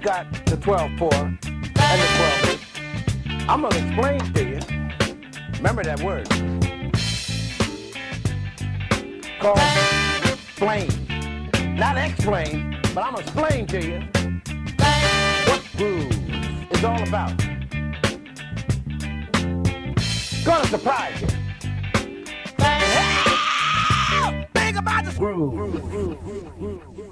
got the 12-4 and the 12 I'm gonna explain to you. Remember that word. Called explain. Not explain, but I'm gonna explain to you what groove is all about. Gonna surprise you. Think about the groove.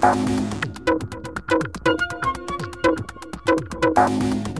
Thank you.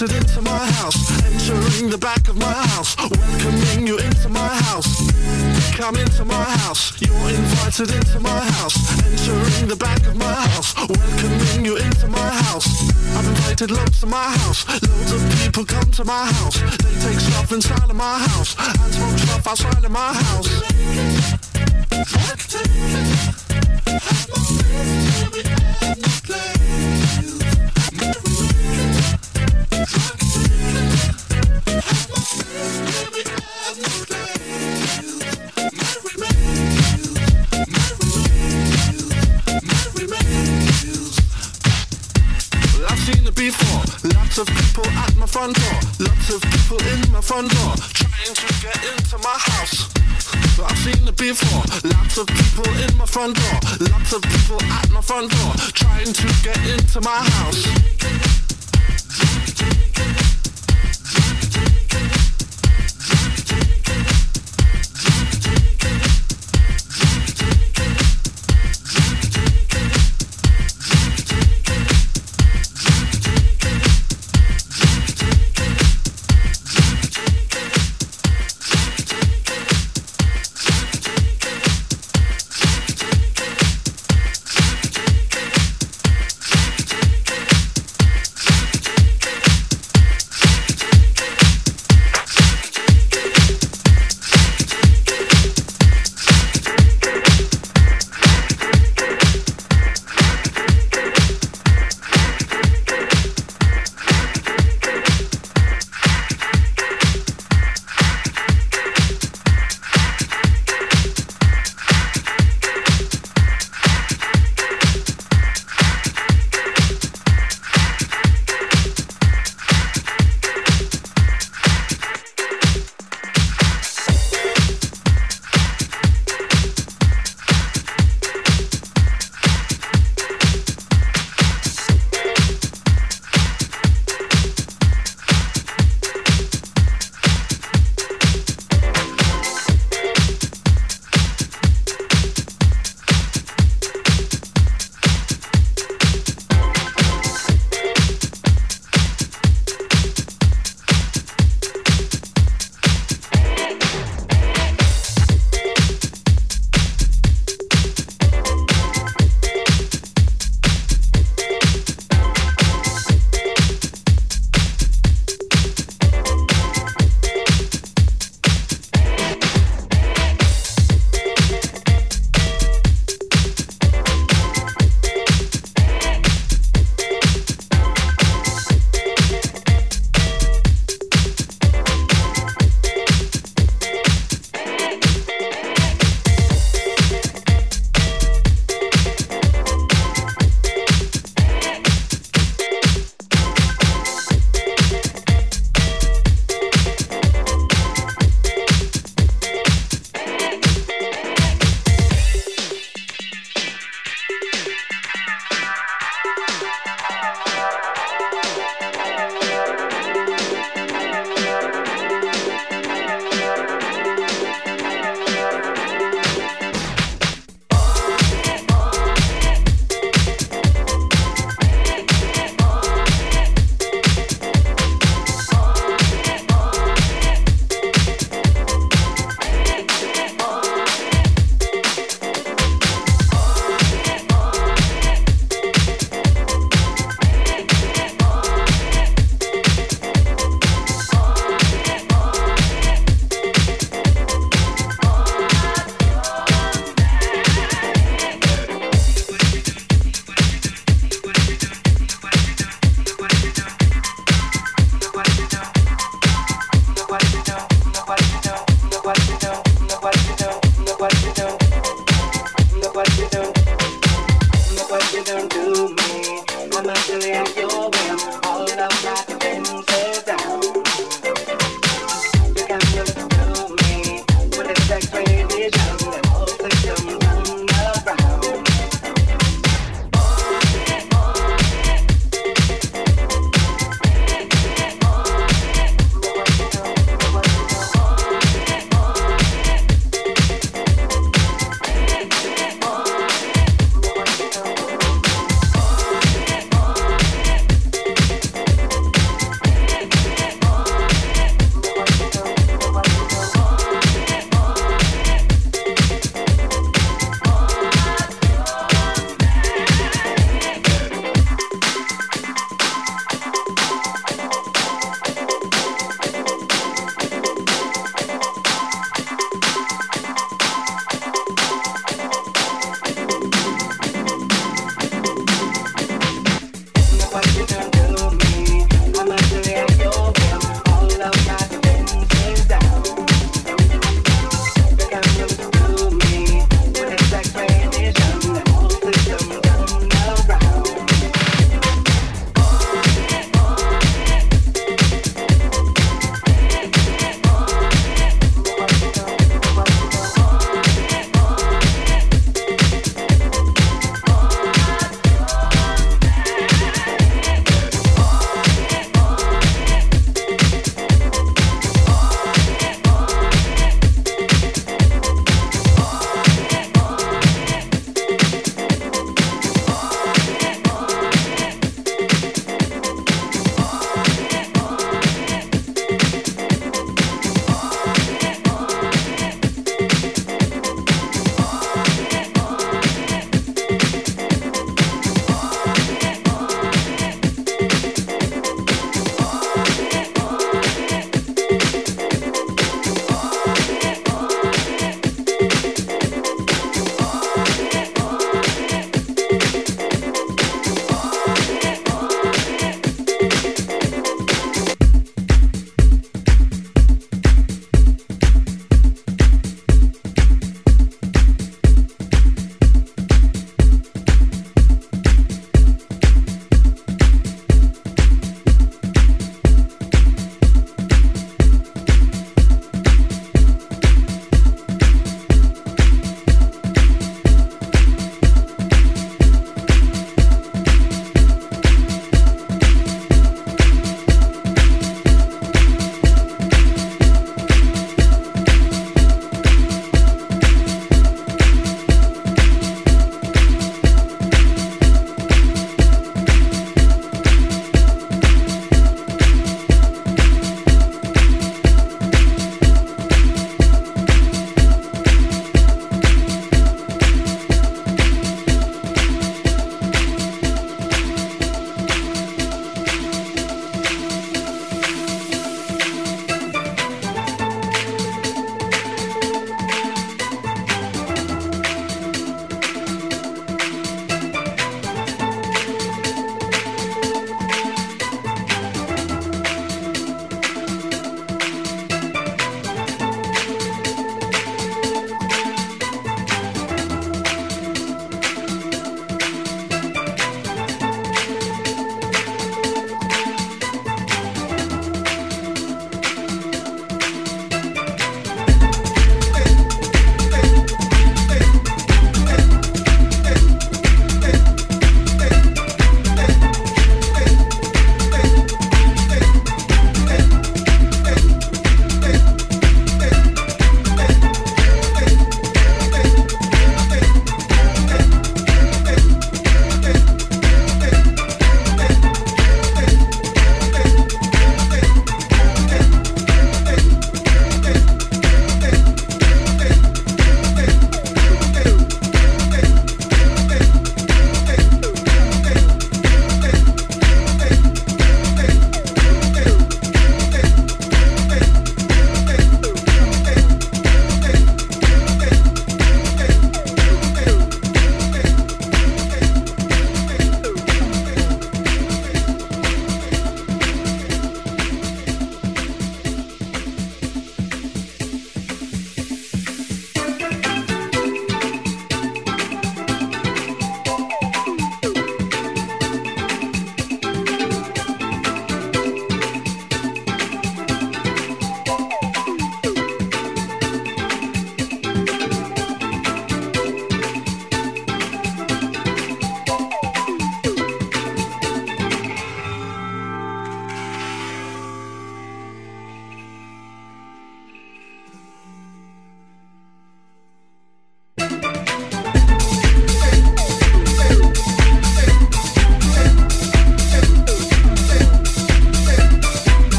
Invited into my house. Entering the back of my house, welcoming you into my house. Come into my house, you're invited into my house. Entering the back of my house, welcoming you into my house. I've invited loads to my house, loads of people come to my house. They take stuff inside of my house, and smoke stuff outside of my house. Front door. Lots of people at my front door trying to get into my house.